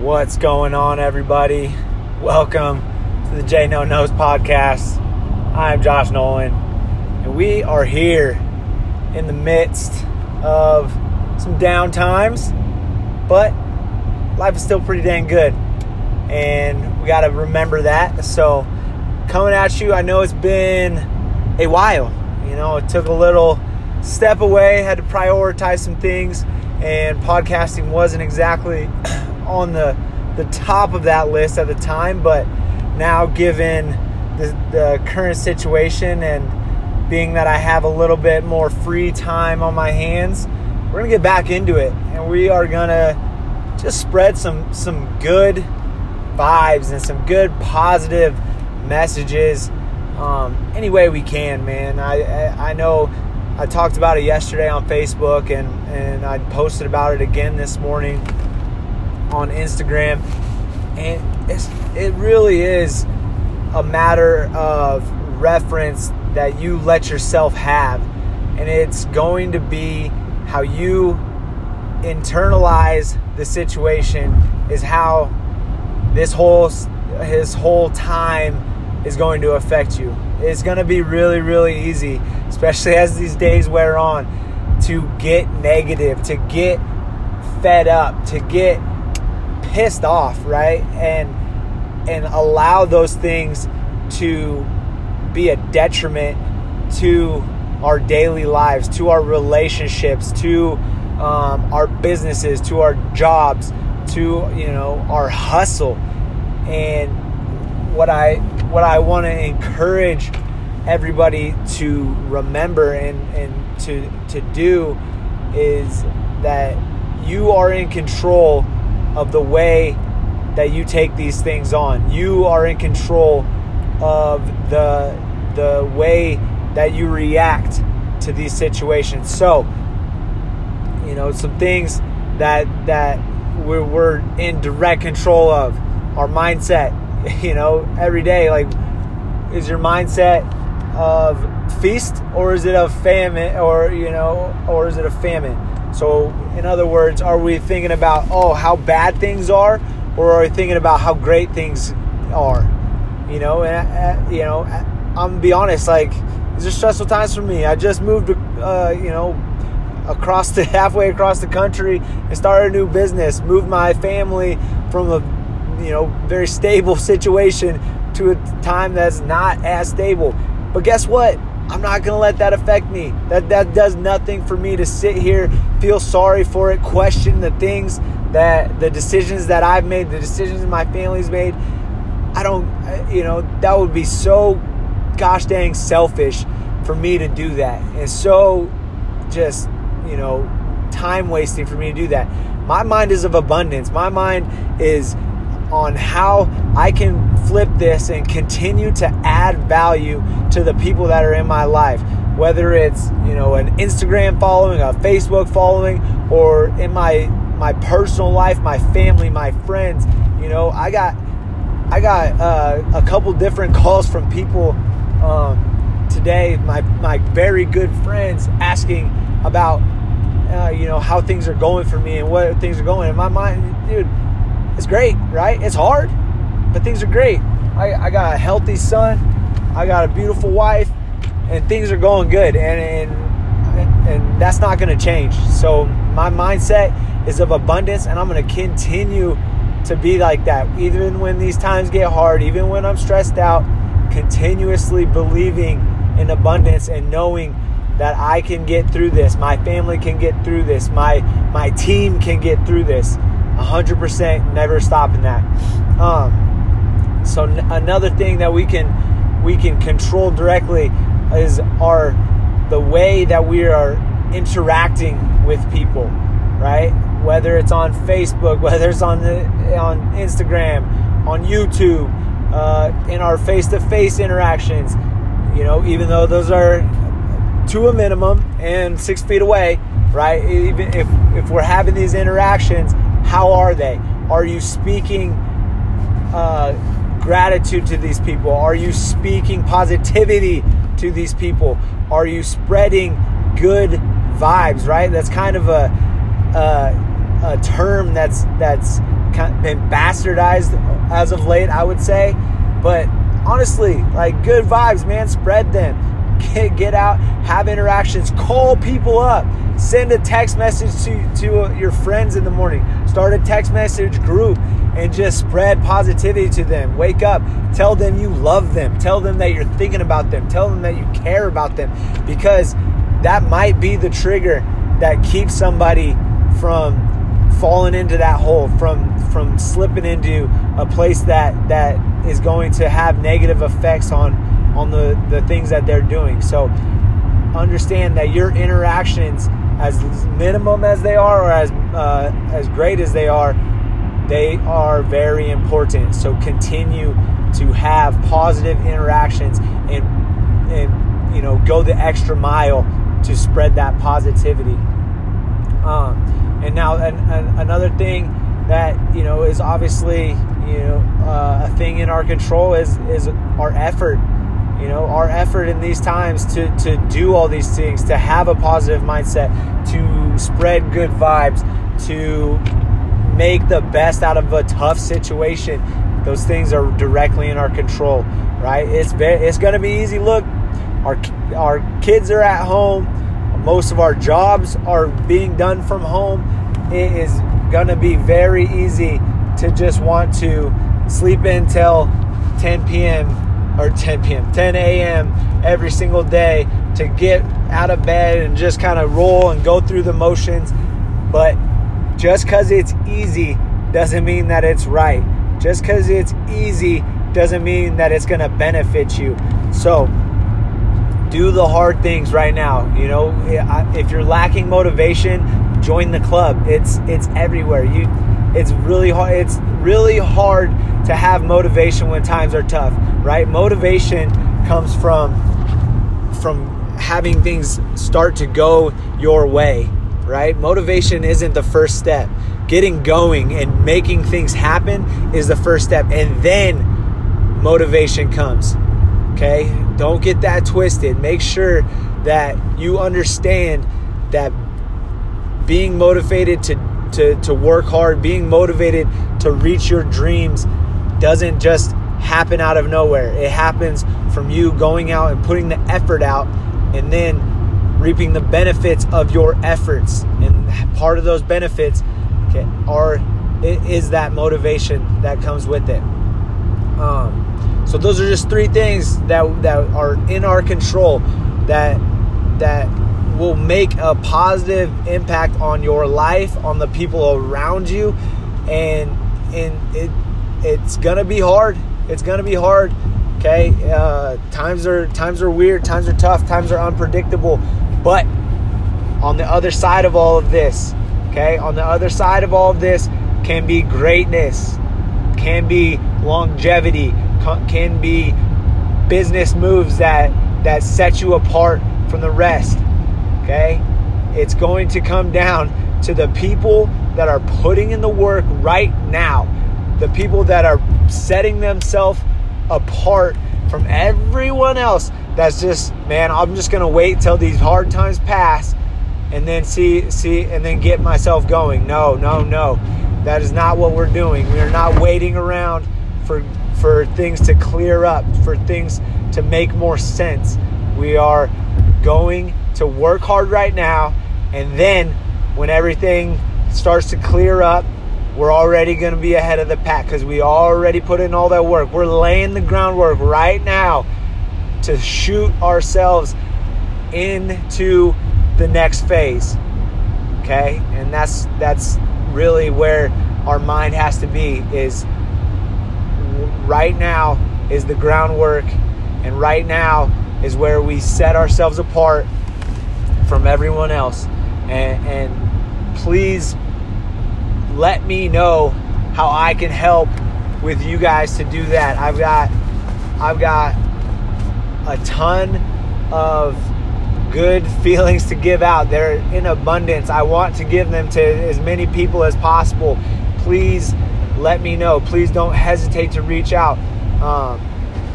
What's going on, everybody? Welcome to the J No Nose podcast. I'm Josh Nolan, and we are here in the midst of some down times, but life is still pretty dang good, and we got to remember that. So, coming at you, I know it's been a while. You know, it took a little step away, had to prioritize some things, and podcasting wasn't exactly on the the top of that list at the time, but now given the, the current situation and being that I have a little bit more free time on my hands, we're gonna get back into it, and we are gonna just spread some some good vibes and some good positive messages um, any way we can, man. I, I, I know I talked about it yesterday on Facebook, and and I posted about it again this morning on Instagram, and it's, it really is a matter of reference that you let yourself have, and it's going to be how you internalize the situation is how this whole his whole time is going to affect you. It's going to be really really easy, especially as these days wear on, to get negative, to get fed up, to get pissed off, right? And and allow those things to be a detriment to our daily lives, to our relationships, to um, our businesses, to our jobs, to you know our hustle. And what I what I want to encourage everybody to remember and and to to do is that you are in control of the way that you take these things on. You are in control of the the way that you react to these situations. So, you know, some things that that we're, we're in direct control of. Our mindset, you know, every day. Like, is your mindset of feast or is it a famine, or you know, or is it a famine? So, in other words, are we thinking about, oh, how bad things are, or are we thinking about how great things are? You know, and uh, you know, I'm gonna be honest, like these are stressful times for me. I just moved, uh, you know, across the halfway across the country and started a new business. Moved my family from a, you know, very stable situation to a time that's not as stable. But guess what? I'm not to let that affect me. That that does nothing for me to sit here, feel sorry for it, question the things that the decisions that I've made, the decisions my family's made. I don't you know, that would be so gosh dang selfish for me to do that. And so just, you know, time wasting for me to do that. My mind is of abundance. My mind is on how I can flip this and continue to add value to the people that are in my life. Whether it's, you know, an Instagram following, a Facebook following, or in my my personal life, my family, my friends, you know, I got I got uh, a couple different calls from people um, today, my my very good friends asking about uh, you know how things are going for me and what things are going. In my mind, dude, it's great, right? It's hard, but things are great. I, I got a healthy son, I got a beautiful wife, and things are going good, and and, and that's not going to change. So my mindset is of abundance, and I'm going to continue to be like that, even when these times get hard, even when I'm stressed out. Continuously believing in abundance and knowing that I can get through this. My family can get through this. My my team can get through this. 100% never stopping that. Um, so n- another thing that we can we can control directly is our the way that we are interacting with people, right? Whether it's on Facebook, whether it's on the, on Instagram, on YouTube, uh, in our face-to-face interactions. You know, even though those are to a minimum and six feet away, right? Even if if we're having these interactions, how are they? Are you speaking uh, gratitude to these people? Are you speaking positivity to these people? Are you spreading good vibes? Right. That's kind of a a, a term that's that's been bastardized as of late, I would say. But honestly, like good vibes, man. Spread them. Get, get out, have interactions, call people up, send a text message to, to your friends in the morning, start a text message group, and just spread positivity to them. Wake up, tell them you love them, tell them that you're thinking about them, tell them that you care about them, because that might be the trigger that keeps somebody from falling into that hole, from from slipping into a place that that is going to have negative effects on on the the things that they're doing. So understand that your interactions, as minimum as they are, or as uh, as great as they are, they are very important. So continue to have positive interactions and and you know go the extra mile to spread that positivity. Um, and now an, an, another thing that you know is obviously you know uh, a thing in our control is is our effort you know our effort in these times to to do all these things to have a positive mindset to spread good vibes to make the best out of a tough situation those things are directly in our control right? It's it's going to be easy. Look our our kids are at home. Most of our jobs are being done from home. It is going to be very easy to just want to sleep until 10 p.m or 10 p.m., 10 a.m. every single day to get out of bed and just kind of roll and go through the motions. But just because it's easy doesn't mean that it's right. Just because it's easy doesn't mean that it's going to benefit you. So, do the hard things right now. You know, if you're lacking motivation, join the club. It's it's everywhere. You it's really hard it's really hard to have motivation when times are tough right? Motivation comes from from having things start to go your way, right? Motivation isn't the first step. Getting going and making things happen is the first step and then motivation comes. Okay? Don't get that twisted. Make sure that you understand that being motivated to to, to work hard, being motivated to reach your dreams doesn't just happen out of nowhere. It happens from you going out and putting the effort out and then reaping the benefits of your efforts. And part of those benefits okay, are is that motivation that comes with it. Um, so those are just three things that that are in our control that that will make a positive impact on your life, on the people around you, and and it it's gonna be hard. It's gonna be hard. Okay, uh, times are times are weird. Times are tough. Times are unpredictable. But on the other side of all of this, okay, on the other side of all of this can be greatness, can be longevity, can be business moves that that set you apart from the rest. Okay, it's going to come down to the people that are putting in the work right now. The people that are setting themselves apart from everyone else that's just man i'm just gonna wait till these hard times pass and then see see and then get myself going. No no no. That is not what we're doing. We are not waiting around for for things to clear up for things to make more sense. We are going to work hard right now and then when everything starts to clear up we're already going to be ahead of the pack because we already put in all that work. We're laying the groundwork right now to shoot ourselves into the next phase. Okay? And that's that's really where our mind has to be is right now is the groundwork and right now is where we set ourselves apart from everyone else. And, and please let me know how I can help with you guys to do that. I've got I've got a ton of good feelings to give out. They're in abundance. I want to give them to as many people as possible. Please let me know. Please don't hesitate to reach out. Um,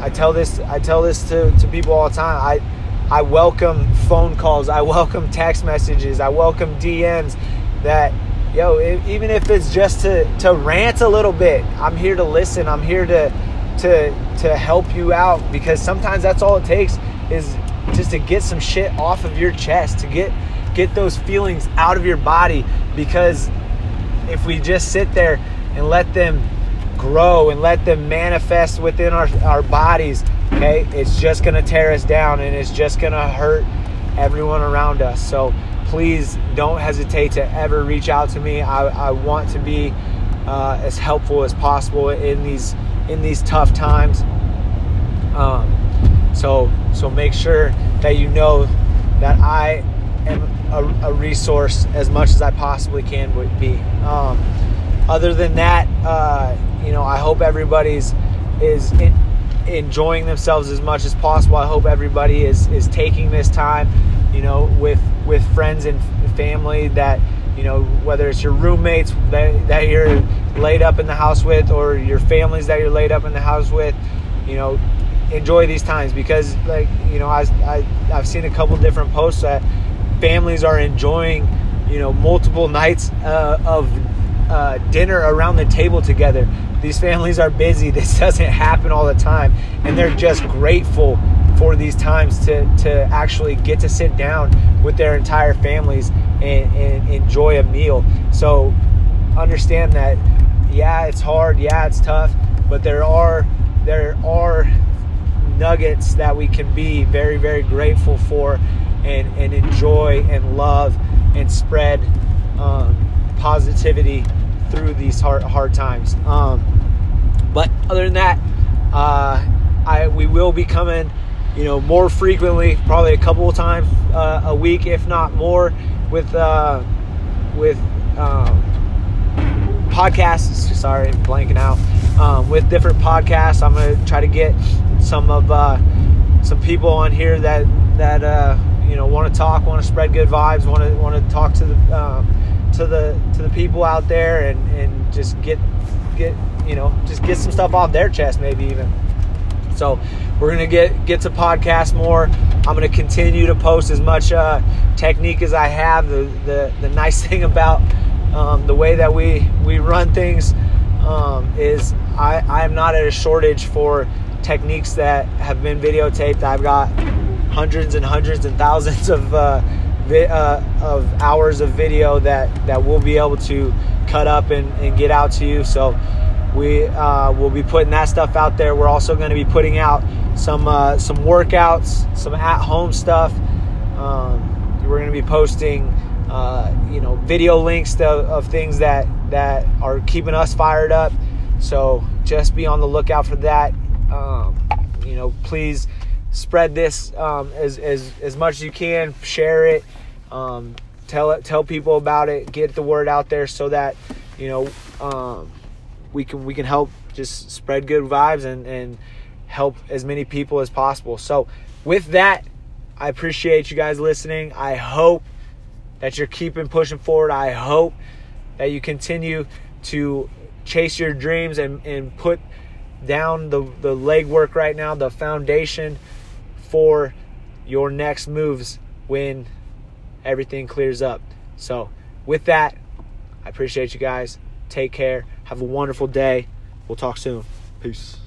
I tell this I tell this to, to people all the time. I I welcome phone calls. I welcome text messages. I welcome DMs that yo, even if it's just to to rant a little bit, I'm here to listen. I'm here to to to help you out because sometimes that's all it takes is just to get some shit off of your chest, to get get those feelings out of your body because if we just sit there and let them grow and let them manifest within our, our bodies, okay, it's just gonna tear us down and it's just gonna hurt everyone around us. So please don't hesitate to ever reach out to me. I, I want to be uh, as helpful as possible in these in these tough times. Um, so so make sure that you know that I am a, a resource as much as I possibly can would be. Um, other than that, uh, you know, I hope everybody's is in, enjoying themselves as much as possible. I hope everybody is is taking this time, you know, with with friends and family that you know whether it's your roommates that, that you're laid up in the house with or your families that you're laid up in the house with you know enjoy these times because like you know I, I I've seen a couple different posts that families are enjoying you know multiple nights uh, of uh, dinner around the table together. These families are busy. This doesn't happen all the time. And they're just grateful for these times to to actually get to sit down with their entire families and, and enjoy a meal. So understand that yeah it's hard. Yeah it's tough. But there are there are nuggets that we can be very, very grateful for and, and enjoy and love and spread um, positivity through these hard, hard times. Um, but other than that, uh, I we will be coming, you know, more frequently, probably a couple of times uh, a week, if not more, with uh, with um, podcasts. Sorry, blanking out. Um, with different podcasts, I'm gonna try to get some of uh, some people on here that that uh, you know want to talk, want to spread good vibes, want to want to talk to the um, to the to the people out there, and and just get get you know just get some stuff off their chest, maybe even. So we're gonna get get to podcast more. I'm gonna continue to post as much uh, technique as I have. The the, the nice thing about um, the way that we we run things um, is I I'm not at a shortage for techniques that have been videotaped. I've got hundreds and hundreds and thousands of uh, vi- uh, of hours of video that that we'll be able to cut up and, and get out to you. So we uh, will be putting that stuff out there. We're also going to be putting out some uh, some workouts, some at home stuff. Um, we're going to be posting. Uh, you know, video links to, of things that that are keeping us fired up. So just be on the lookout for that. Um, you know, please spread this um, as, as, as much as you can. Share it. Um, tell it. Tell people about it. Get the word out there so that you know um, we can we can help just spread good vibes and and help as many people as possible. So with that, I appreciate you guys listening. I hope that you're keeping pushing forward. I hope that you continue to chase your dreams and, and put down the, the legwork right now, the foundation for your next moves when everything clears up. So, with that, I appreciate you guys. Take care. Have a wonderful day. We'll talk soon. Peace.